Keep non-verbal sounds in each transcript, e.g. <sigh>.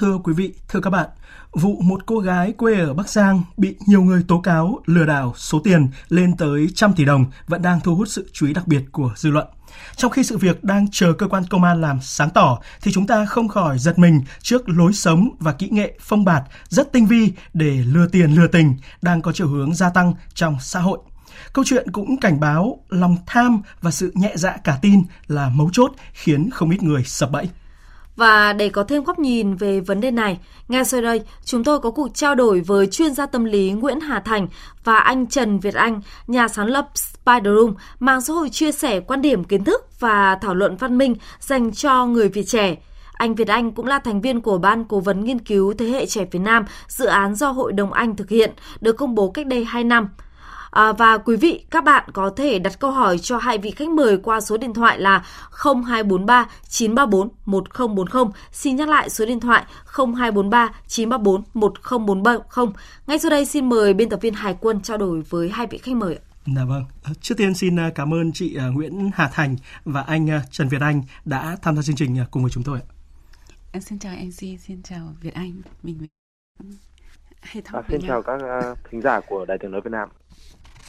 Thưa quý vị, thưa các bạn, vụ một cô gái quê ở Bắc Giang bị nhiều người tố cáo lừa đảo số tiền lên tới trăm tỷ đồng vẫn đang thu hút sự chú ý đặc biệt của dư luận. Trong khi sự việc đang chờ cơ quan công an làm sáng tỏ thì chúng ta không khỏi giật mình trước lối sống và kỹ nghệ phong bạt rất tinh vi để lừa tiền lừa tình đang có chiều hướng gia tăng trong xã hội. Câu chuyện cũng cảnh báo lòng tham và sự nhẹ dạ cả tin là mấu chốt khiến không ít người sập bẫy. Và để có thêm góc nhìn về vấn đề này, ngay sau đây chúng tôi có cuộc trao đổi với chuyên gia tâm lý Nguyễn Hà Thành và anh Trần Việt Anh, nhà sáng lập Spider Room, mạng xã hội chia sẻ quan điểm kiến thức và thảo luận văn minh dành cho người Việt trẻ. Anh Việt Anh cũng là thành viên của Ban Cố vấn Nghiên cứu Thế hệ trẻ Việt Nam, dự án do Hội đồng Anh thực hiện, được công bố cách đây 2 năm. À, và quý vị, các bạn có thể đặt câu hỏi cho hai vị khách mời qua số điện thoại là 0243 934 1040. Xin nhắc lại số điện thoại 0243 934 1040. Ngay sau đây xin mời biên tập viên Hải Quân trao đổi với hai vị khách mời. Dạ vâng. Trước tiên xin à, cảm ơn chị à, Nguyễn Hà Thành và anh à, Trần Việt Anh đã tham gia chương trình cùng với chúng tôi. Em xin chào MC, xin chào Việt Anh. Mình hay à, xin chào các uh, thính giả của Đài tiếng nói Việt Nam.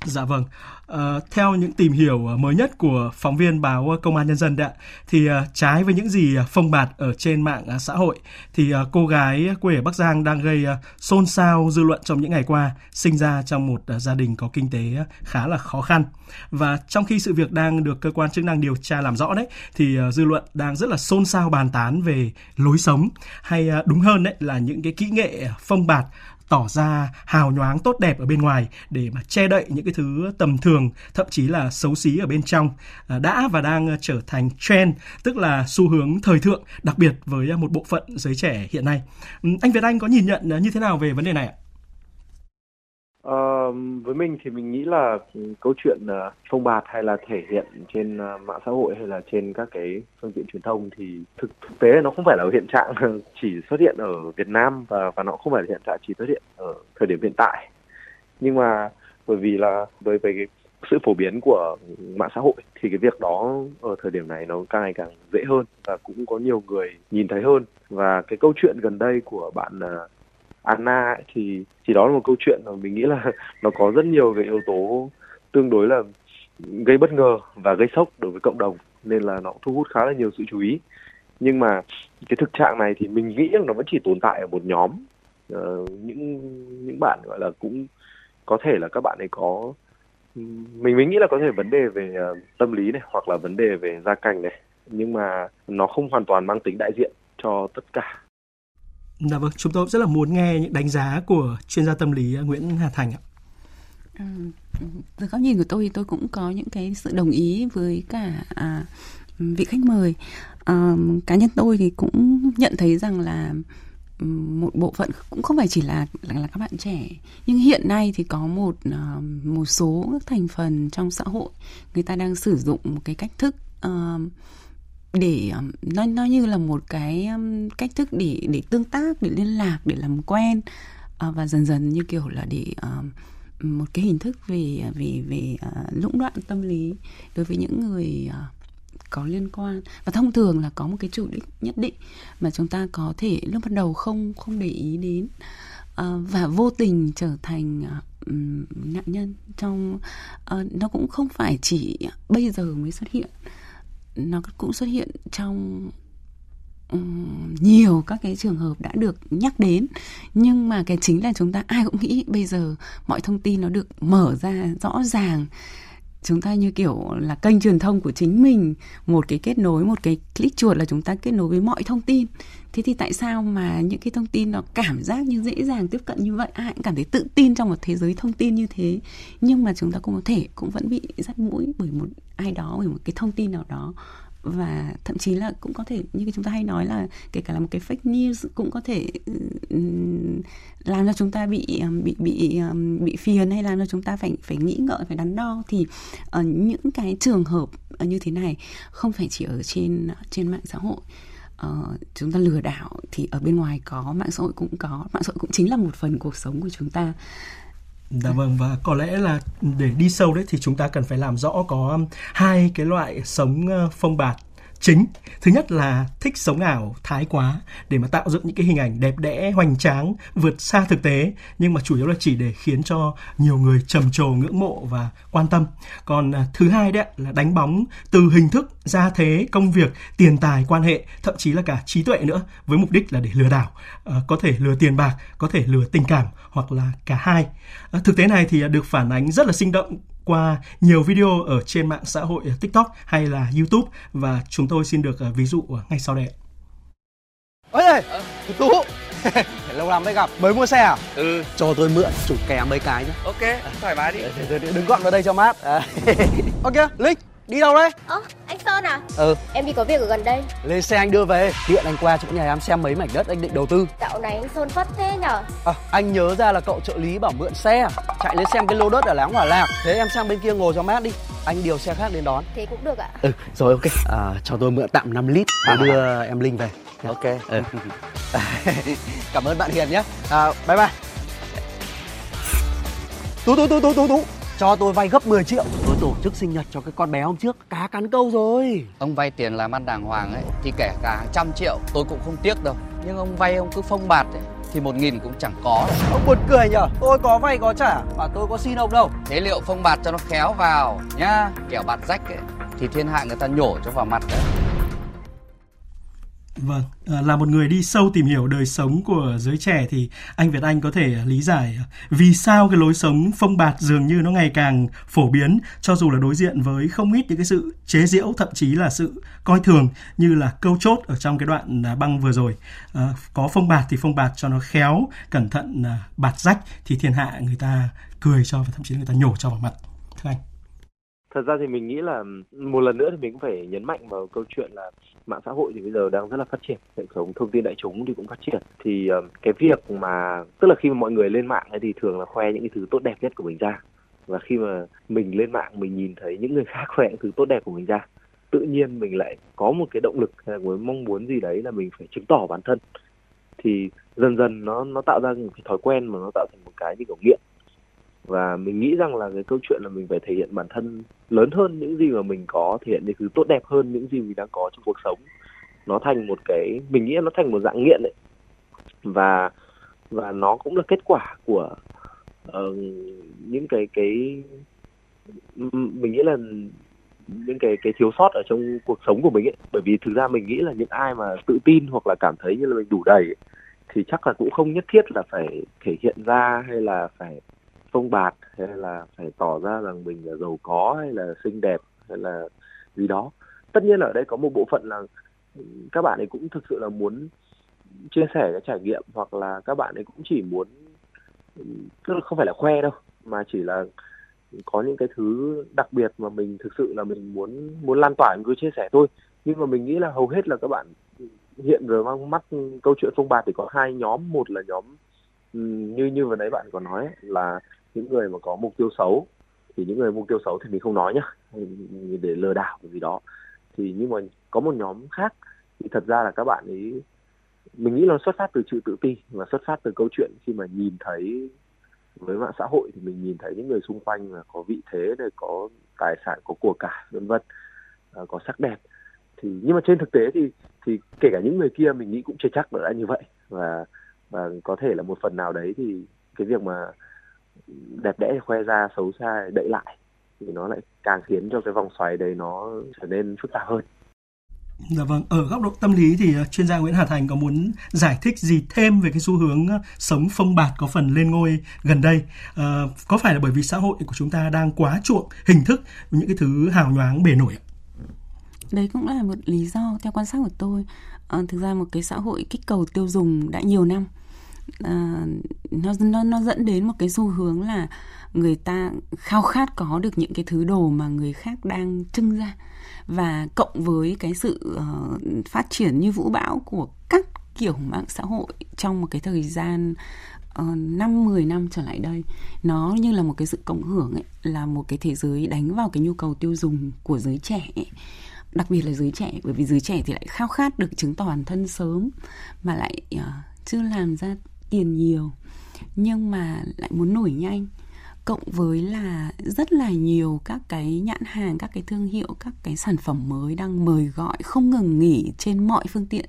Dạ vâng. À, theo những tìm hiểu ờ, mới nhất của phóng viên báo ờ, Công an Nhân dân đấy thì à, trái với những gì phong bạt ở trên mạng à, xã hội thì à, cô gái quê ở Bắc Giang đang gây à, xôn xao dư luận trong những ngày qua, sinh ra trong một à, gia đình có kinh tế khá là khó khăn. Và trong khi sự việc đang được cơ quan chức năng điều tra làm rõ đấy thì à, dư luận đang rất là xôn xao bàn tán về lối sống hay à, đúng hơn đấy là những cái kỹ nghệ phong bạt tỏ ra hào nhoáng tốt đẹp ở bên ngoài để mà che đậy những cái thứ tầm thường, thậm chí là xấu xí ở bên trong à, đã và đang à, trở thành trend, tức là xu hướng thời thượng, đặc biệt với à, một bộ phận giới trẻ hiện nay anh Việt Anh có nhìn nhận như thế nào về vấn đề này ạ? Ờ, với mình thì mình nghĩ là câu chuyện ờ, phong phông bạt hay là thể hiện trên ờ, mạng xã hội hay là trên các cái phương tiện truyền thông thì thực, thực tế nó không phải là hiện trạng <laughs> chỉ xuất hiện ở Việt Nam và và nó không phải là hiện trạng chỉ xuất hiện ở thời điểm hiện tại. Nhưng mà bởi vì là với với cái sự phổ biến của mạng xã hội thì cái việc đó ở thời điểm này nó càng ngày càng dễ hơn và cũng có nhiều người nhìn thấy hơn. Và cái câu chuyện gần đây của bạn ờ, Anna ấy, thì thì đó là một câu chuyện mà mình nghĩ là <laughs> nó có rất nhiều cái yếu tố tương đối là gây bất ngờ và gây sốc đối với cộng đồng nên là nó thu hút khá là nhiều sự chú ý. Nhưng mà cái thực trạng này thì mình nghĩ là nó vẫn chỉ tồn tại ở một nhóm. Uh, những những bạn gọi là cũng có thể là các bạn ấy có mình mình nghĩ là có thể vấn đề về uh, tâm lý này hoặc là vấn đề về gia cảnh này nhưng mà nó không hoàn toàn mang tính đại diện cho tất cả. Dạ vâng, chúng tôi rất là muốn nghe những đánh giá của chuyên gia tâm lý à, Nguyễn Hà Thành ạ. Ừ, từ góc nhìn của tôi thì tôi cũng có những cái sự đồng ý với cả à, vị khách mời. À, cá nhân tôi thì cũng nhận thấy rằng là một bộ phận cũng không phải chỉ là là, là các bạn trẻ nhưng hiện nay thì có một ờ, một số các thành phần trong xã hội người ta đang sử dụng một cái cách thức uh, để um, nó nó như là một cái um, cách thức để để tương tác để liên lạc để làm quen à, và dần dần như kiểu là để uh, một cái hình thức về về về uh, lũng đoạn tâm lý đối với những người uh, có liên quan. Và thông thường là có một cái chủ đích nhất định mà chúng ta có thể lúc bắt đầu không không để ý đến uh, và vô tình trở thành uh, nạn nhân trong uh, nó cũng không phải chỉ bây giờ mới xuất hiện nó cũng xuất hiện trong um, nhiều các cái trường hợp đã được nhắc đến. Nhưng mà cái chính là chúng ta ai cũng nghĩ bây giờ mọi thông tin nó được mở ra rõ ràng chúng ta như kiểu là kênh truyền thông của chính mình, một cái kết nối, một cái click chuột là chúng ta kết nối với mọi thông tin. Thế thì tại sao mà những cái thông tin nó cảm giác như dễ dàng tiếp cận như vậy? Ai cũng cảm thấy tự tin trong một thế giới thông tin như thế. Nhưng mà chúng ta cũng có thể, cũng vẫn bị dắt mũi bởi một ai đó, bởi một cái thông tin nào đó và thậm chí là cũng có thể như chúng ta hay nói là kể cả là một cái fake news cũng có thể làm cho chúng ta bị bị bị bị phiền hay làm cho chúng ta phải phải nghĩ ngợi phải đắn đo. Thì ở những cái trường hợp ờ, như thế này không phải chỉ ở trên ờ, trên mạng xã hội. Uh, chúng ta lừa đảo thì ở bên ngoài có mạng xã hội cũng có. Mạng xã hội cũng chính là một phần cuộc sống của chúng ta. Dạ vâng và có lẽ là để đi sâu đấy thì chúng ta cần phải làm rõ có hai cái loại sống ờ, phong bạt chính. Thứ nhất là thích sống ảo thái quá để mà tạo dựng những cái hình ảnh đẹp đẽ hoành tráng vượt xa thực tế. Nhưng mà chủ yếu là chỉ để khiến cho nhiều người trầm trồ ngưỡng mộ và quan tâm. Còn à, thứ hai đấy là đánh bóng từ hình thức gia thế công việc tiền tài quan hệ thậm chí là cả trí tuệ nữa với mục đích là để lừa đảo. À, có thể lừa tiền bạc có thể lừa tình cảm hoặc là cả hai. À, thực tế này thì à, được phản ánh rất là sinh động qua nhiều video ở trên mạng xã hội TikTok hay là YouTube và chúng tôi xin được ví dụ ngay sau đây. Ôi ơi, ờ. Tú, <laughs> lâu lắm mới gặp, mới mua xe à? Ừ. Cho tôi mượn chụp kèm mấy cái nhé. Ok, thoải mái đi. Đứng gọn vào đây cho mát. <laughs> Ok, Linh, Đi đâu đấy? Ơ, anh Sơn à? Ừ. Em đi có việc ở gần đây. Lên xe anh đưa về. Tiện anh qua chỗ nhà em xem mấy mảnh đất anh định đầu tư. Dạo này anh Sơn phất thế nhở? À, anh nhớ ra là cậu trợ lý bảo mượn xe. Chạy lên xem cái lô đất ở Láng Hỏa Lạc. Thế em sang bên kia ngồi cho mát đi. Anh điều xe khác đến đón. Thế cũng được ạ. Ừ, rồi ok. À, Cho tôi mượn tạm 5 lít Để đưa em Linh về. Ok. Ừ. <laughs> Cảm ơn bạn Hiền nhé à, Bye bye. Tú tú tú tú tú tú cho tôi vay gấp 10 triệu. Tôi tổ chức sinh nhật cho cái con bé hôm trước Cá cắn câu rồi. Ông vay tiền làm ăn đàng hoàng ấy Thì kể cả hàng trăm triệu tôi cũng không tiếc đâu. Nhưng ông vay ông cứ phong bạt ấy Thì một nghìn cũng chẳng có. Đâu. Ông buồn cười nhở Tôi có vay có trả Mà tôi có xin ông đâu. Thế liệu phong bạt cho nó khéo vào nhá Kẻo bạt rách ấy Thì thiên hạ người ta nhổ cho vào mặt đấy Vâng, ờ, là một người đi sâu tìm hiểu đời sống của giới trẻ thì anh Việt Anh có thể lý giải ờ, vì sao cái lối sống phong bạt dường như nó ngày càng phổ biến cho dù là đối diện với không ít những cái sự chế giễu thậm chí là sự coi thường như là câu chốt ở trong cái đoạn à, băng vừa rồi. À, có phong bạt thì phong bạt cho nó khéo, cẩn thận à, bạt rách thì thiên hạ người ta cười cho và thậm chí người ta nhổ cho vào mặt. Thưa anh thật ra thì mình nghĩ là một lần nữa thì mình cũng phải nhấn mạnh vào câu chuyện là mạng xã hội thì bây giờ đang rất là phát triển. Hệ thống thông tin đại chúng thì cũng phát triển. Thì ờ, cái việc mà, tức là khi mà mọi người lên mạng ấy thì thường là khoe những cái thứ tốt đẹp nhất của mình ra. Và khi mà mình lên mạng, mình nhìn thấy những người khác khoe những thứ tốt đẹp của mình ra, tự nhiên mình lại có một cái động lực hay là mong muốn gì đấy là mình phải chứng tỏ bản thân. Thì dần dần nó nó tạo ra một cái thói quen mà nó tạo thành một cái như kiểu nghiện và mình nghĩ rằng là cái câu chuyện là mình phải thể hiện bản thân lớn hơn những gì mà mình có thể hiện những thứ tốt đẹp hơn những gì mình đang có trong cuộc sống. Nó thành một cái mình nghĩ nó thành một dạng nghiện đấy. Và và nó cũng là kết quả của uh, những cái cái mình nghĩ là những cái cái thiếu sót ở trong cuộc sống của mình ấy. Bởi vì thực ra mình nghĩ là những ai mà tự tin hoặc là cảm thấy như là mình đủ đầy ấy, thì chắc là cũng không nhất thiết là phải thể hiện ra hay là phải phông bạt hay là phải tỏ ra rằng mình là giàu có hay là xinh đẹp hay là gì đó. Tất nhiên là ở đây có một bộ phận là các bạn ấy cũng thực sự là muốn chia sẻ cái trải nghiệm hoặc là các bạn ấy cũng chỉ muốn, tức là không phải là khoe đâu, mà chỉ là có những cái thứ đặc biệt mà mình thực sự là mình muốn muốn lan tỏa, mình cứ chia sẻ thôi. Nhưng mà mình nghĩ là hầu hết là các bạn hiện giờ mang mắt câu chuyện phong bạt thì có hai nhóm. Một là nhóm như như vừa nãy bạn có nói là những người mà có mục tiêu xấu thì những người mục tiêu xấu thì mình không nói nhá. Để lừa đảo gì đó. Thì nhưng mà có một nhóm khác thì thật ra là các bạn ấy mình nghĩ là xuất phát từ sự tự ti và xuất phát từ câu chuyện khi mà nhìn thấy với mạng xã hội thì mình nhìn thấy những người xung quanh là có vị thế này có tài sản có của cải vân vân à, có sắc đẹp. Thì nhưng mà trên thực tế thì thì kể cả những người kia mình nghĩ cũng chưa chắc là đã như vậy. Và và có thể là một phần nào đấy thì cái việc mà đẹp đẽ khoe ra xấu xa đậy lại thì nó lại càng khiến cho cái vòng xoáy đấy nó trở nên phức tạp hơn. Dạ vâng, ở góc độ tâm lý thì ờ, chuyên gia Nguyễn Hà Thành có muốn giải thích gì thêm về cái xu hướng ờ, sống phông bạt có phần lên ngôi gần đây? À, có phải là bởi vì xã hội của chúng ta đang quá chuộng hình thức những cái thứ hào nhoáng bề nổi? Đấy cũng là một lý do theo quan sát của tôi. À, thực ra một cái xã hội kích cầu tiêu dùng đã nhiều năm à, nó nó nó dẫn đến một cái xu hướng là người ta khao khát có được những cái thứ đồ mà người khác đang trưng ra và cộng với cái sự uh, phát triển như vũ bão của các kiểu mạng xã hội trong một cái thời gian ờ, uh, 10 năm trở lại đây nó như là một cái sự cộng hưởng ấy, là một cái thế giới đánh vào cái nhu cầu tiêu dùng của giới trẻ ấy. đặc biệt là giới trẻ bởi vì giới trẻ thì lại khao khát được chứng tỏ bản thân sớm mà lại uh, chưa làm ra tiền nhiều, nhưng mà lại muốn nổi nhanh. Cộng với là rất là nhiều các cái nhãn hàng, các cái thương hiệu, các cái sản phẩm mới đang mời gọi không ngừng nghỉ trên mọi phương tiện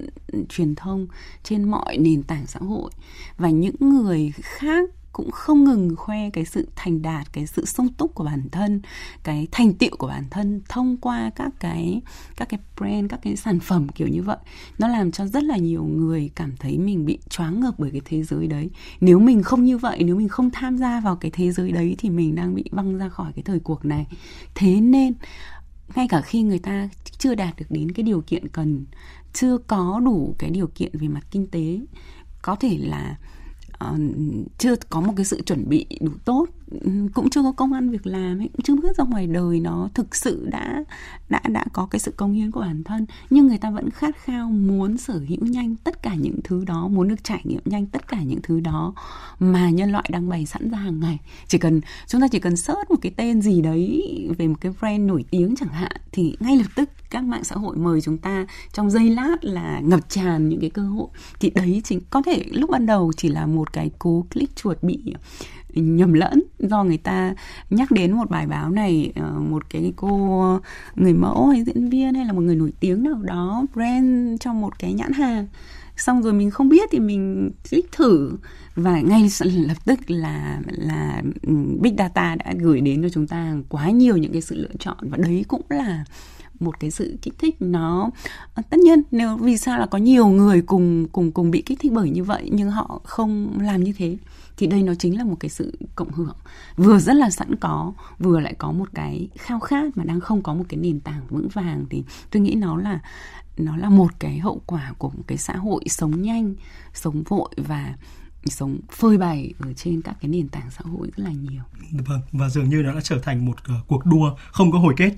truyền thông, trên mọi nền tảng xã hội. Và những người khác cũng không ngừng khoe cái sự thành đạt, cái sự sung túc của bản thân, cái thành tựu của bản thân thông qua các cái các cái brand, các cái sản phẩm kiểu như vậy. Nó làm cho rất là nhiều người cảm thấy mình bị choáng ngợp bởi cái thế giới đấy. Nếu mình không như vậy, nếu mình không tham gia vào cái thế giới đấy thì mình đang bị văng ra khỏi cái thời cuộc này. Thế nên, ngay cả khi người ta chưa đạt được đến cái điều kiện cần, chưa có đủ cái điều kiện về mặt kinh tế, có thể là Ờ, chưa có một cái sự chuẩn bị đủ tốt cũng chưa có công ăn việc làm ấy, cũng chưa bước ra ngoài đời nó thực sự đã đã đã có cái sự công hiến của bản thân. Nhưng người ta vẫn khát khao muốn sở hữu nhanh tất cả những thứ đó muốn được trải nghiệm nhanh tất cả những thứ đó mà nhân loại đang bày sẵn ra hàng ngày. Chỉ cần chúng ta chỉ cần search một cái tên gì đấy về một cái brand nổi tiếng chẳng hạn thì ngay lập tức các mạng xã hội mời chúng ta trong giây lát là ngập tràn những cái cơ hội. Thì đấy chính có thể lúc ban đầu chỉ là một cái cú click chuột bị nhầm lẫn do người ta nhắc đến một bài báo này ờ, một cái cô người mẫu hay diễn viên hay là một người nổi tiếng nào đó brand cho một cái nhãn hàng. Xong rồi mình không biết thì mình click thử và ngay lập tức là là ừ, big data đã gửi đến cho chúng ta quá nhiều những cái sự lựa chọn và đấy cũng là một cái sự kích thích nó ờ, tất nhiên nếu, vì sao là có nhiều người cùng cùng cùng bị kích thích bởi như vậy nhưng họ không làm như thế thì đây nó chính là một cái sự cộng hưởng. Vừa rất là sẵn có, vừa lại có một cái khao khát mà đang không có một cái nền tảng vững vàng. Thì tôi nghĩ nó là nó là một cái hậu quả của một cái xã hội sống nhanh, sống vội và sống phơi bày ở trên các cái nền tảng xã hội rất là nhiều. Vâng, và dường như nó đã trở thành một uh, cuộc đua không có hồi kết.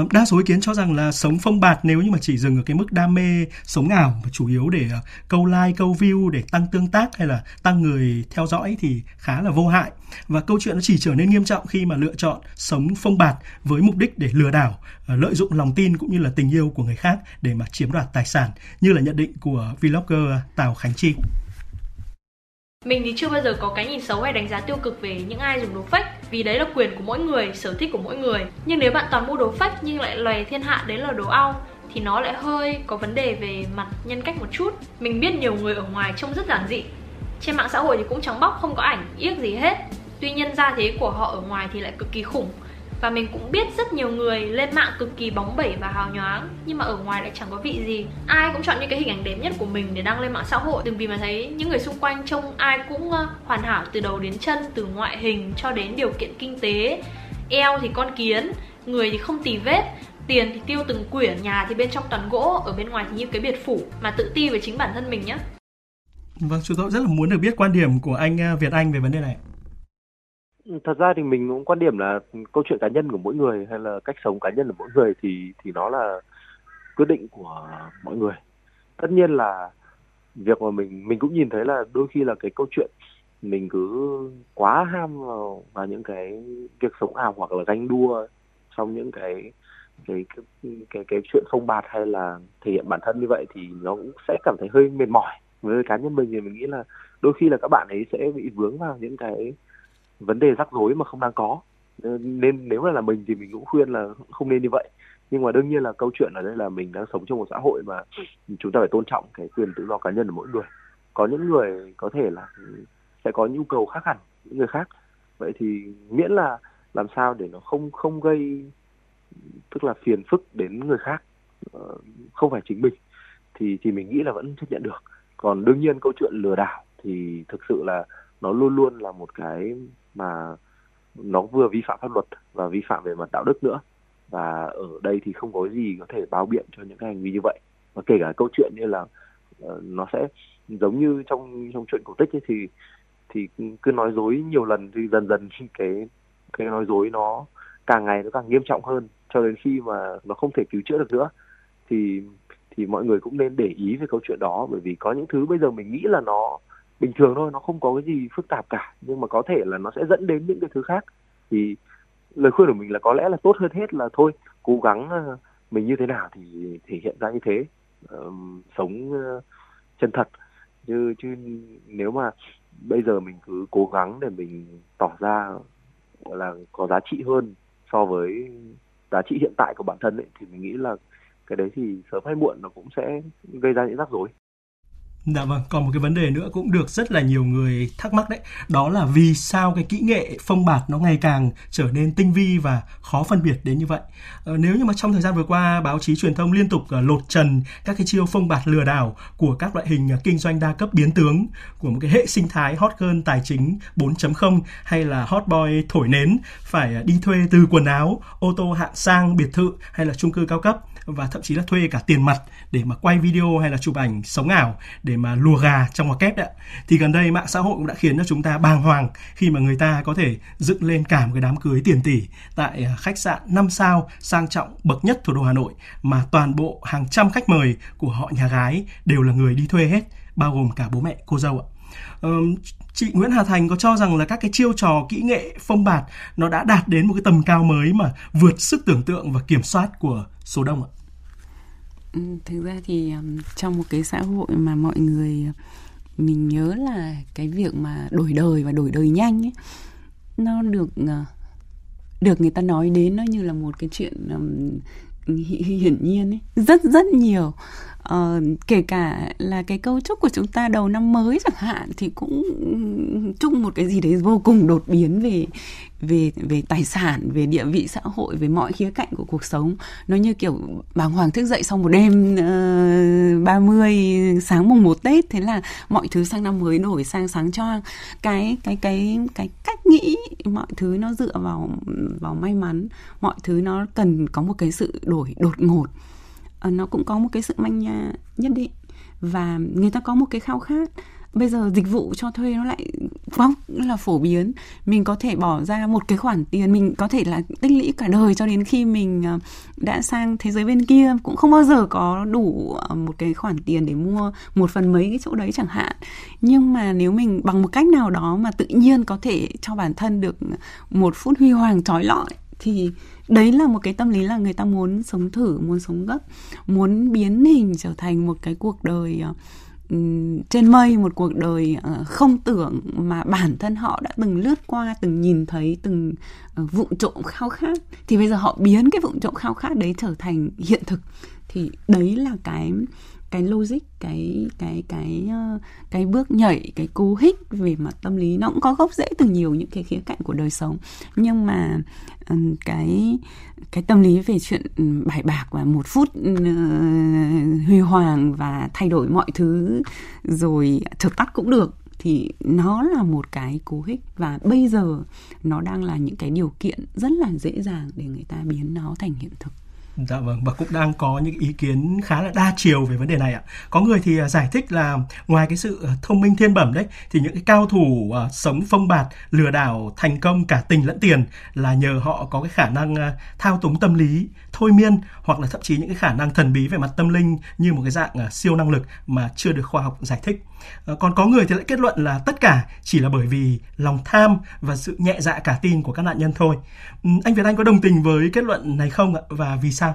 Uh, đa số ý kiến cho rằng là sống phong bạt nếu như mà chỉ dừng ở cái mức đam mê sống ảo và chủ yếu để uh, câu like, câu view để tăng tương tác hay là tăng người theo dõi thì khá là vô hại. Và câu chuyện nó chỉ trở nên nghiêm trọng khi mà lựa chọn sống phong bạt với mục đích để lừa đảo, lợi dụng lòng tin cũng như là tình yêu của người khác để mà chiếm đoạt tài sản như là nhận định của vlogger Tào Khánh Chi. Mình thì chưa bao giờ có cái nhìn xấu hay đánh giá tiêu cực về những ai dùng đồ fake Vì đấy là quyền của mỗi người, sở thích của mỗi người. Nhưng nếu bạn toàn mua đồ fake nhưng lại lòe thiên hạ đấy là đồ ao Thì nó lại hơi có vấn đề về mặt nhân cách một chút. Mình biết nhiều người ở ngoài trông rất giản dị. Trên mạng xã hội thì cũng trắng bóc không có ảnh, yếc gì hết. Tuy nhiên ra thế của họ ở ngoài thì lại cực kỳ khủng và mình cũng biết rất nhiều người lên mạng cực kỳ bóng bẩy và hào nhoáng. Nhưng mà ở ngoài lại chẳng có vị gì. Ai cũng chọn những cái hình ảnh đẹp nhất của mình để đăng lên mạng xã hội. Từng vì mà thấy những người xung quanh trông ai cũng hoàn hảo từ đầu đến chân Từ ngoại hình cho đến điều kiện kinh tế. Eo thì con kiến, người thì không tì vết Tiền thì tiêu từng quyển, nhà thì bên trong toàn gỗ Ở bên ngoài thì như cái biệt phủ. Mà tự ti về chính bản thân mình nhé Vâng, chúng tôi rất là muốn được biết quan điểm của anh ờ, Việt Anh về vấn đề này thật ra thì mình cũng quan điểm là câu chuyện cá nhân của mỗi người hay là cách sống cá nhân của mỗi người thì thì nó là quyết định của mọi người. Tất nhiên là việc mà mình mình cũng nhìn thấy là đôi khi là cái câu chuyện mình cứ quá ham vào, vào những cái việc sống ảo hoặc là ganh đua trong những cái cái cái cái, cái chuyện phong bạt hay là thể hiện bản thân như vậy thì nó cũng sẽ cảm thấy hơi mệt mỏi. Với cá nhân mình thì mình nghĩ là đôi khi là các bạn ấy sẽ bị vướng vào những cái vấn đề rắc rối mà không đang có. Ờ, nên nếu là là mình thì mình cũng khuyên là không nên như vậy. Nhưng mà đương nhiên là câu chuyện ở đây là mình đang sống trong một xã hội mà chúng ta phải tôn trọng cái quyền tự do cá nhân của mỗi người. Có những người có thể là sẽ có nhu cầu khác hẳn những người khác. Vậy thì miễn là làm sao để nó không không gây, tức là phiền phức đến người khác ờ, không phải chính mình, thì thì mình nghĩ là vẫn chấp nhận được. Còn đương nhiên câu chuyện lừa đảo thì thực sự là nó luôn luôn là một cái mà nó vừa vi phạm pháp luật và vi phạm về mặt đạo đức nữa. Và ở đây thì không có gì có thể báo biện cho những cái hành vi như vậy. Và kể cả câu chuyện như là uh, nó sẽ giống như trong trong chuyện cổ tích ấy thì thì cứ nói dối nhiều lần thì dần dần cái cái nói dối nó càng ngày nó càng nghiêm trọng hơn. Cho đến khi mà nó không thể cứu chữa được nữa thì thì mọi người cũng nên để ý về câu chuyện đó. Bởi vì có những thứ bây giờ mình nghĩ là nó bình thường thôi nó không có cái gì phức tạp cả nhưng mà có thể là nó sẽ dẫn đến những cái thứ khác. Thì lời khuyên của mình là có lẽ là tốt hơn hết là thôi cố gắng ờ, mình như thế nào thì thể hiện ra như thế. Um, sống uh, chân thật. Chứ chứ nếu mà bây giờ mình cứ cố gắng để mình tỏ ra là có giá trị hơn so với giá trị hiện tại của bản thân ấy thì mình nghĩ là cái đấy thì sớm hay muộn nó cũng sẽ gây ra những rắc rối. Dạ vâng, còn một cái vấn đề nữa cũng được rất là nhiều người thắc mắc đấy, đó là vì sao cái kỹ nghệ phông bạt nó ngày càng trở nên tinh vi và khó phân biệt đến như vậy. Ờ, nếu như mà trong thời gian vừa qua báo chí truyền thông liên tục ờ, lột trần các cái chiêu phông bạt lừa đảo của các loại hình ờ, kinh doanh đa cấp biến tướng của một cái hệ sinh thái hot girl tài chính 4.0 hay là hot boy thổi nến phải ờ, đi thuê từ quần áo, ô tô hạng sang, biệt thự hay là chung cư cao cấp và thậm chí là thuê cả tiền mặt để mà quay video hay là chụp ảnh sống ảo để để mà lùa gà trong hoặc kép đấy thì gần đây mạng xã hội cũng đã khiến cho chúng ta bàng hoàng khi mà người ta có thể dựng lên cả một cái đám cưới tiền tỷ tại à, khách sạn 5 sao sang trọng bậc nhất thủ đô Hà Nội, mà toàn bộ hàng trăm khách mời của họ nhà gái đều là người đi thuê hết, bao gồm cả bố mẹ, cô dâu ạ chị Nguyễn Hà Thành có cho rằng là các cái chiêu trò kỹ nghệ phong bạt nó đã đạt đến một cái tầm cao mới mà vượt sức tưởng tượng và kiểm soát của số đông ạ? Ừ, thực ra thì trong một cái xã hội mà mọi người mình nhớ là cái việc mà đổi đời và đổi đời nhanh ấy nó được ờ, được người ta nói đến nó như là một cái chuyện um, hiển nhiên ấy rất rất nhiều uh, kể cả là cái cấu trúc của chúng ta đầu năm mới chẳng hạn thì cũng chung một cái gì đấy vô cùng đột biến về về về tài sản về địa vị xã hội về mọi khía cạnh của cuộc sống. Nó như kiểu bàng hoàng thức dậy sau một đêm ờ, uh, 30 sáng mùng 1 Tết thế là mọi thứ sang năm mới đổi sang sáng choang. Cái cái cái cái cách nghĩ mọi thứ nó dựa vào vào may mắn mọi thứ nó cần có một cái sự đổi đột ngột. Ờ, nó cũng có một cái sự manh nha nhất định. Và người ta có một cái khao khát. Bây giờ dịch vụ cho thuê nó lại quá là phổ biến. Mình có thể bỏ ra một cái khoản tiền. Mình có thể là tích lũy cả đời cho đến khi mình ờ, đã sang thế giới bên kia. Cũng không bao giờ có đủ ờ, một cái khoản tiền để mua một phần mấy cái chỗ đấy chẳng hạn. Nhưng mà nếu mình bằng một cách nào đó mà tự nhiên có thể cho bản thân được một phút huy hoàng trói lọi, thì đấy là một cái tâm lý là người ta muốn sống thử muốn sống gấp muốn biến hình trở thành một cái cuộc đời ờ, trên mây một cuộc đời ờ, không tưởng mà bản thân họ đã từng lướt qua từng nhìn thấy từng ờ, uh, vụng trộm khao khát. Thì bây giờ họ biến cái vụng trộm khao khát đấy trở thành hiện thực. Thì đấy là cái cái logic, cái cái cái ờ, cái bước nhảy, cái cú hích về mặt tâm lý nó cũng có gốc rễ từ nhiều những cái khía cạnh của đời sống. Nhưng mà ờ, cái cái tâm lý về chuyện bài bạc và một phút ờ, huy hoàng và thay đổi mọi thứ rồi chợt tắt cũng được thì nó là một cái cú hích. Và bây giờ nó đang là những cái điều kiện rất là dễ dàng để người ta biến nó thành hiện thực. Dạ vâng và cũng đang có những ý kiến khá là đa chiều về vấn đề này ạ. Có người thì à, giải thích là ngoài cái sự à, thông minh thiên bẩm đấy thì những cái cao thủ à, sống phong bạt lừa đảo thành công cả tình lẫn tiền là nhờ họ có cái khả năng thao túng tâm lý, thôi miên hoặc là thậm chí những cái khả năng thần bí về mặt tâm linh như một cái dạng siêu năng lực mà chưa được khoa học giải thích. Ờ, còn có người thì lại kết luận là tất cả chỉ là bởi vì lòng tham và sự nhẹ dạ cả tin của các nạn nhân thôi. Anh Việt Anh có đồng tình với kết luận này không ạ và vì sao?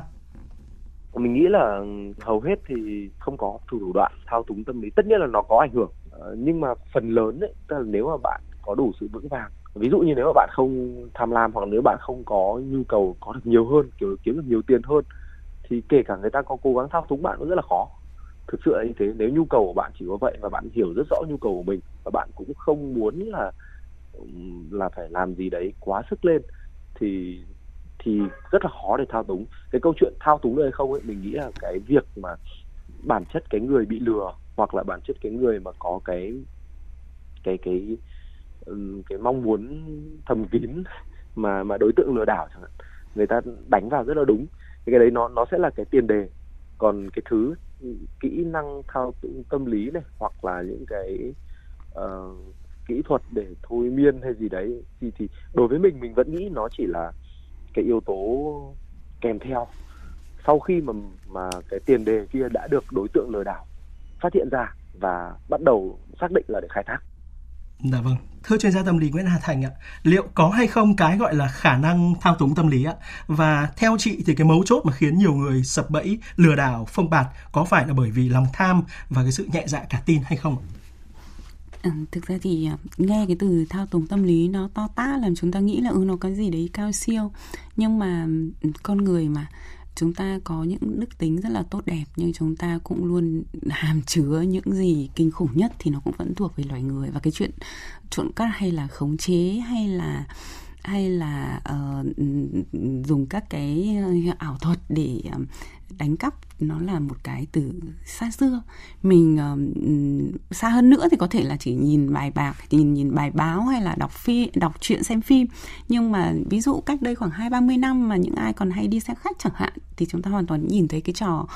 Mình nghĩ là hầu hết thì không có thủ thủ đoạn, thao túng tâm lý. Tất nhiên là nó có ảnh hưởng. Ờ, nhưng mà phần lớn ấy, tức là nếu mà bạn có đủ sự vững vàng, ví dụ như nếu mà bạn không tham lam hoặc nếu bạn không có nhu cầu có được nhiều hơn, kiểu kiếm được nhiều tiền hơn, thì kể cả người ta có cố gắng thao túng bạn cũng rất là khó. Thực sự là như thế, nếu nhu cầu của bạn chỉ có vậy và bạn hiểu rất rõ nhu cầu của mình và bạn cũng không muốn là là phải làm gì đấy quá sức lên, thì thì rất là khó để thao túng. Cái câu chuyện thao túng được hay không ấy mình nghĩ là cái việc mà bản chất cái người bị lừa hoặc là bản chất cái người mà có cái cái cái cái mong muốn thầm kín <laughs> mà mà đối tượng lừa đảo chẳng hạn người ta đánh vào rất là đúng. Thì cái đấy nó nó sẽ là cái tiền đề. Còn cái thứ kỹ năng thao túng tâm lý này hoặc là những cái uh, kỹ thuật để thôi miên hay gì đấy thì thì đối với mình mình vẫn nghĩ nó chỉ là cái yếu tố kèm theo sau khi mà mà cái tiền đề kia đã được đối tượng lừa đảo phát hiện ra và bắt đầu xác định là để khai thác Dạ vâng. Thưa chuyên gia tâm lý Nguyễn Hà Thành ạ, liệu có hay không cái gọi là khả năng thao túng tâm lý ạ? Và theo chị thì cái mấu chốt mà khiến nhiều người sập bẫy, lừa đảo, phong bạt có phải là bởi vì lòng tham và cái sự nhẹ dạ cả tin hay không? Ờ, thực ra thì ờ, nghe cái từ thao túng tâm lý nó to tát làm chúng ta nghĩ là ừ nó có gì đấy cao siêu. Nhưng mà ừ, con người mà chúng ta có những đức tính rất là tốt đẹp nhưng chúng ta cũng luôn <laughs> hàm chứa những gì kinh khủng nhất thì nó cũng vẫn thuộc về loài người. Và cái chuyện trộn cắt hay là khống chế hay là hay là uh, dùng các cái ảo thuật để uh, đánh cắp nó là một cái từ xa xưa. Mình uh, xa hơn nữa thì có thể là chỉ nhìn bài bạc nhìn nhìn bài báo hay là đọc phi, đọc truyện xem phim. Nhưng mà ví dụ cách đây khoảng hai ba mươi năm mà những ai còn hay đi xe khách chẳng hạn thì chúng ta hoàn toàn nhìn thấy cái trò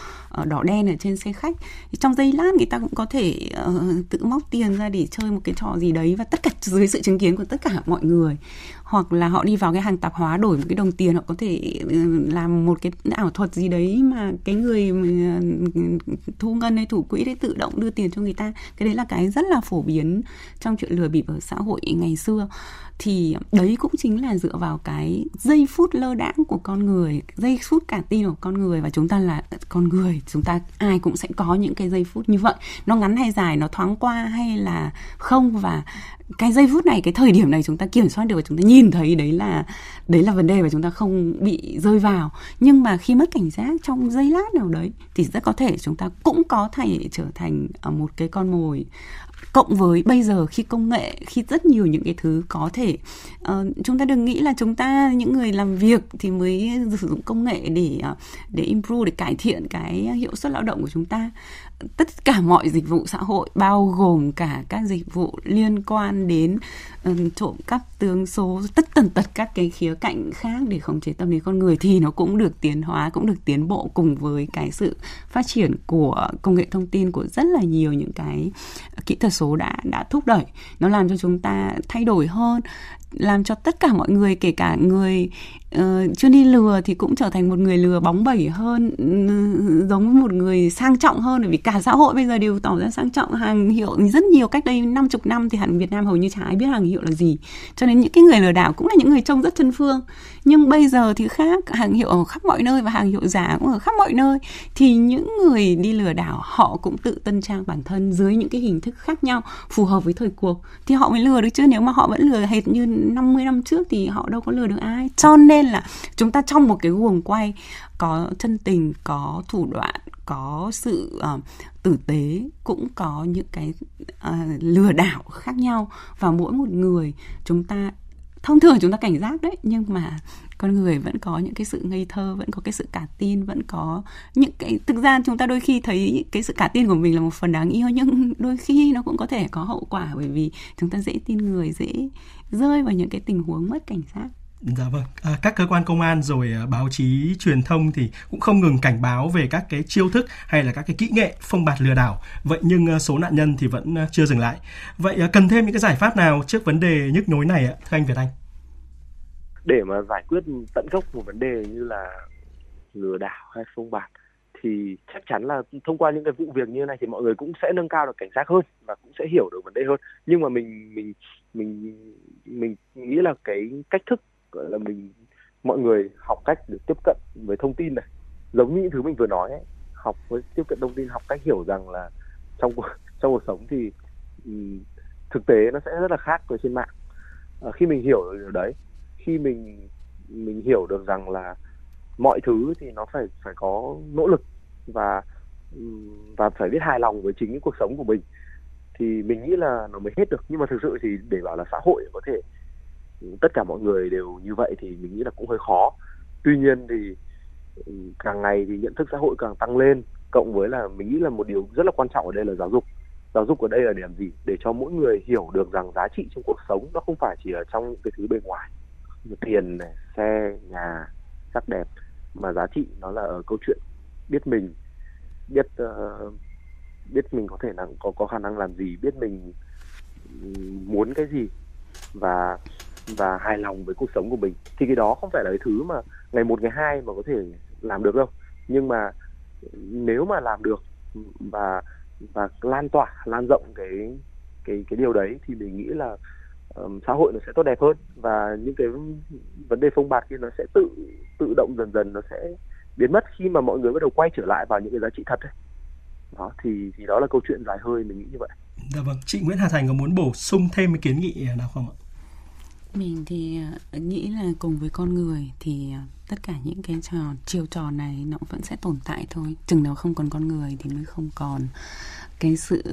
uh, đỏ đen ở trên xe khách. Trong giây lát người ta cũng có thể uh, tự móc tiền ra để chơi một cái trò gì đấy và tất cả dưới sự chứng kiến của tất cả mọi người. Hoặc là họ đi vào cái hàng tạp hóa đổi một cái đồng tiền họ có thể làm một cái ảo thuật gì đấy mà cái người Uh, thu ngân hay thủ quỹ đấy tự động đưa tiền cho người ta. Cái đấy là cái rất là phổ biến trong chuyện lừa bịp ở xã hội ngày xưa. Thì đấy cũng chính là dựa vào cái giây phút lơ đãng của con người, giây phút cả tin của con người. Và chúng ta là con người, chúng ta ai cũng sẽ có những cái giây phút như vậy. Nó ngắn hay dài, nó thoáng qua hay là không. Và cái giây phút này cái thời điểm này chúng ta kiểm soát được và chúng ta nhìn thấy đấy là đấy là vấn đề và chúng ta không bị rơi vào. Nhưng mà khi mất cảnh giác trong giây lát nào đấy thì rất có thể chúng ta cũng có thể trở thành à, một cái con mồi. Cộng với bây giờ khi công nghệ khi rất nhiều những cái thứ có thể uh, chúng ta đừng nghĩ là chúng ta những người làm việc thì mới sử dụng công nghệ để uh, để improve để cải thiện cái hiệu suất lao động của chúng ta tất cả mọi dịch vụ xã hội bao gồm cả các dịch vụ liên quan đến um, trộm cắp tướng số tất tần tật các cái khía cạnh khác để khống chế tâm lý con người thì nó cũng được tiến hóa cũng được tiến bộ cùng với cái sự phát triển của công nghệ thông tin của rất là nhiều những cái kỹ thuật số đã đã thúc đẩy. Nó làm cho chúng ta thay đổi hơn làm cho tất cả mọi người kể cả người uh, chưa đi lừa thì cũng trở thành một người lừa bóng bẩy hơn ừ, giống với một người sang trọng hơn. Bởi vì cả xã hội bây giờ đều tỏ ra sang trọng. Hàng hiệu rất nhiều cách đây năm chục năm thì hẳn Việt Nam hầu như chả ai biết hàng hiệu là gì. Cho nên những cái người lừa đảo cũng là những người trông rất chân phương. Nhưng bây giờ thì khác hàng hiệu ở khắp mọi nơi và hàng hiệu giả cũng ở khắp mọi nơi thì những người đi lừa đảo họ cũng tự tân trang bản thân dưới những cái hình thức khác nhau phù hợp với thời cuộc. Thì họ mới lừa được chứ. Nếu mà họ vẫn lừa hệt như 50 năm trước thì họ đâu có lừa được ai. Cho nên là chúng ta trong một cái guồng quay có chân tình có thủ đoạn có sự uh, tử tế cũng có những cái uh, lừa đảo khác nhau. Và mỗi một người chúng ta thông thường chúng ta cảnh giác đấy nhưng mà con người vẫn có những cái sự ngây thơ vẫn có cái sự cả tin vẫn có những cái thực ra chúng ta đôi khi thấy cái sự cả tin của mình là một phần đáng yêu nhưng <laughs> đôi khi nó cũng có thể có hậu quả bởi vì chúng ta dễ tin người dễ rơi vào những cái tình huống mất cảnh giác Dạ vâng, à, các cơ quan công an rồi à, báo chí truyền thông thì cũng không ngừng cảnh báo về các cái chiêu thức hay là các cái kỹ nghệ phong bạt lừa đảo. Vậy nhưng à, số nạn nhân thì vẫn à, chưa dừng lại. Vậy à, cần thêm những cái giải pháp nào trước vấn đề nhức nhối này ạ, thưa anh Việt Anh? Để mà giải quyết tận gốc một vấn đề như là lừa đảo hay phông bạt thì chắc chắn là thông qua những cái vụ việc như này thì mọi người cũng sẽ nâng cao được cảnh giác hơn và cũng sẽ hiểu được vấn đề hơn. Nhưng mà mình mình mình mình nghĩ là cái cách thức gọi là mình mọi người học cách để tiếp cận với thông tin này. Giống như những thứ mình vừa nói ấy, học với tiếp cận thông tin học cách hiểu rằng là trong <laughs> trong cuộc sống thì thực tế nó sẽ rất là khác với trên mạng. À, khi mình hiểu được điều đấy khi mình mình hiểu được rằng là mọi thứ thì nó phải phải có nỗ lực và và phải biết hài lòng với chính cái cuộc sống của mình. Thì mình nghĩ là nó mới hết được. Nhưng mà thực sự thì để bảo là xã hội có thể, tất cả mọi người đều như vậy thì mình nghĩ là cũng hơi khó. Tuy nhiên thì ừ, càng ngày thì nhận thức xã hội càng tăng lên, cộng với là mình nghĩ là một điều rất là quan trọng ở đây là giáo dục. Giáo dục ở đây là điểm gì? Để cho mỗi người hiểu được rằng giá trị trong cuộc sống nó không phải chỉ ở trong những cái thứ bề ngoài tiền này xe nhà sắc đẹp. Mà giá trị nó là ở câu chuyện biết mình biết uh, biết mình có thể là có có khả năng làm gì biết mình muốn cái gì và và hài lòng với cuộc sống của mình. Thì cái đó không phải là cái thứ mà ngày một ngày hai mà có thể làm được đâu. Nhưng mà nếu mà làm được và và lan tỏa lan rộng cái cái cái điều đấy thì mình nghĩ là um, xã hội nó sẽ tốt đẹp hơn và những cái vấn đề phông bạt kia nó sẽ tự tự động dần dần nó sẽ biến mất khi mà mọi người bắt đầu quay trở lại vào những cái giá trị thật ấy. đó thì thì đó là câu chuyện dài hơi mình nghĩ như vậy Dạ vâng, chị Nguyễn Hà Thành có muốn bổ sung thêm cái kiến nghị nào không ạ? Mình thì ờ, nghĩ là cùng với con người thì ờ, tất cả những cái trò chiêu trò này nó vẫn sẽ tồn tại thôi. Chừng nào không còn con người thì mới không còn cái sự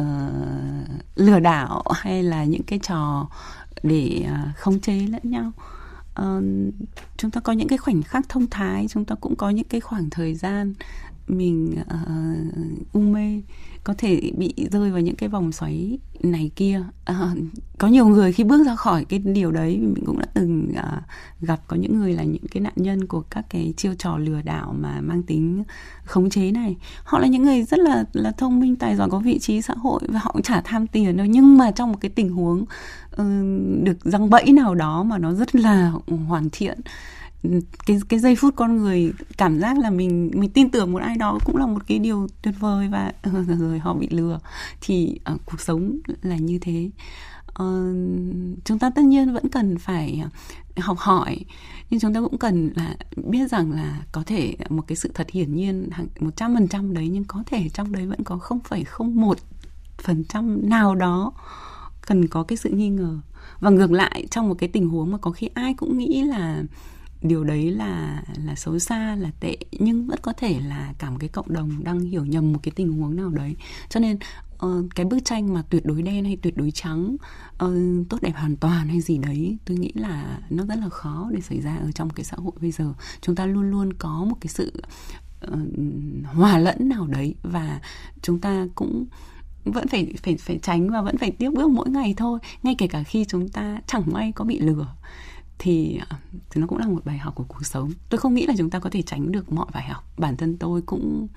uh, lừa đảo hay là những cái trò để uh, khống chế lẫn nhau. Uh, chúng ta có những cái khoảnh khắc thông thái, chúng ta cũng có những cái khoảng thời gian mình uh, u mê có thể bị rơi vào những cái vòng xoáy này kia. Uh, có nhiều người khi bước ra khỏi cái điều đấy mình cũng đã từng uh, gặp có những người là những cái nạn nhân của các cái chiêu trò lừa đảo mà mang tính khống chế này. Họ là những người rất là là thông minh tài giỏi có vị trí xã hội và họ cũng chả tham tiền đâu. Nhưng mà trong một cái tình huống uh, được răng bẫy nào đó mà nó rất là hoàn thiện cái cái giây phút con người cảm giác là mình mình tin tưởng một ai đó cũng là một cái điều tuyệt vời và <laughs> rồi họ bị lừa thì uh, cuộc sống là như thế. Uh, chúng ta tất nhiên vẫn cần phải ờ, học hỏi nhưng chúng ta cũng cần là biết rằng là có thể một cái sự thật hiển nhiên một trăm phần trăm đấy nhưng có thể trong đấy vẫn có không phẩy không một phần trăm nào đó cần có cái sự nghi ngờ. Và ngược lại trong một cái tình huống mà có khi ai cũng nghĩ là điều đấy là là xấu xa là tệ nhưng vẫn có thể là cả một cái cộng đồng đang hiểu nhầm một cái tình huống nào đấy. Cho nên uh, cái bức tranh mà tuyệt đối đen hay tuyệt đối trắng uh, tốt đẹp hoàn toàn hay gì đấy tôi nghĩ là nó rất là khó để xảy ra ở trong cái xã hội bây giờ. Chúng ta luôn luôn có một cái sự uh, hòa lẫn nào đấy và chúng ta cũng vẫn phải phải phải tránh và vẫn phải tiếp bước mỗi ngày thôi ngay kể cả khi chúng ta chẳng may có bị lừa thì, thì nó cũng là một bài học của cuộc sống. Tôi không nghĩ là chúng ta có thể tránh được mọi bài học. Bản thân tôi cũng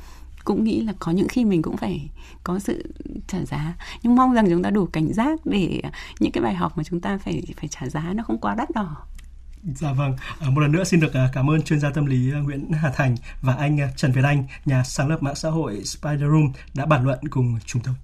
cũng nghĩ là có những khi mình cũng phải có sự trả giá. Nhưng mong rằng chúng ta đủ cảnh giác để những cái bài học mà chúng ta phải phải trả giá nó không quá đắt đỏ. Dạ vâng, à, một lần nữa xin được à, cảm ơn chuyên gia tâm lý à, Nguyễn Hà Thành và anh Trần Việt Anh, nhà sáng lập mạng xã hội Spider Room đã bàn luận cùng chúng tôi.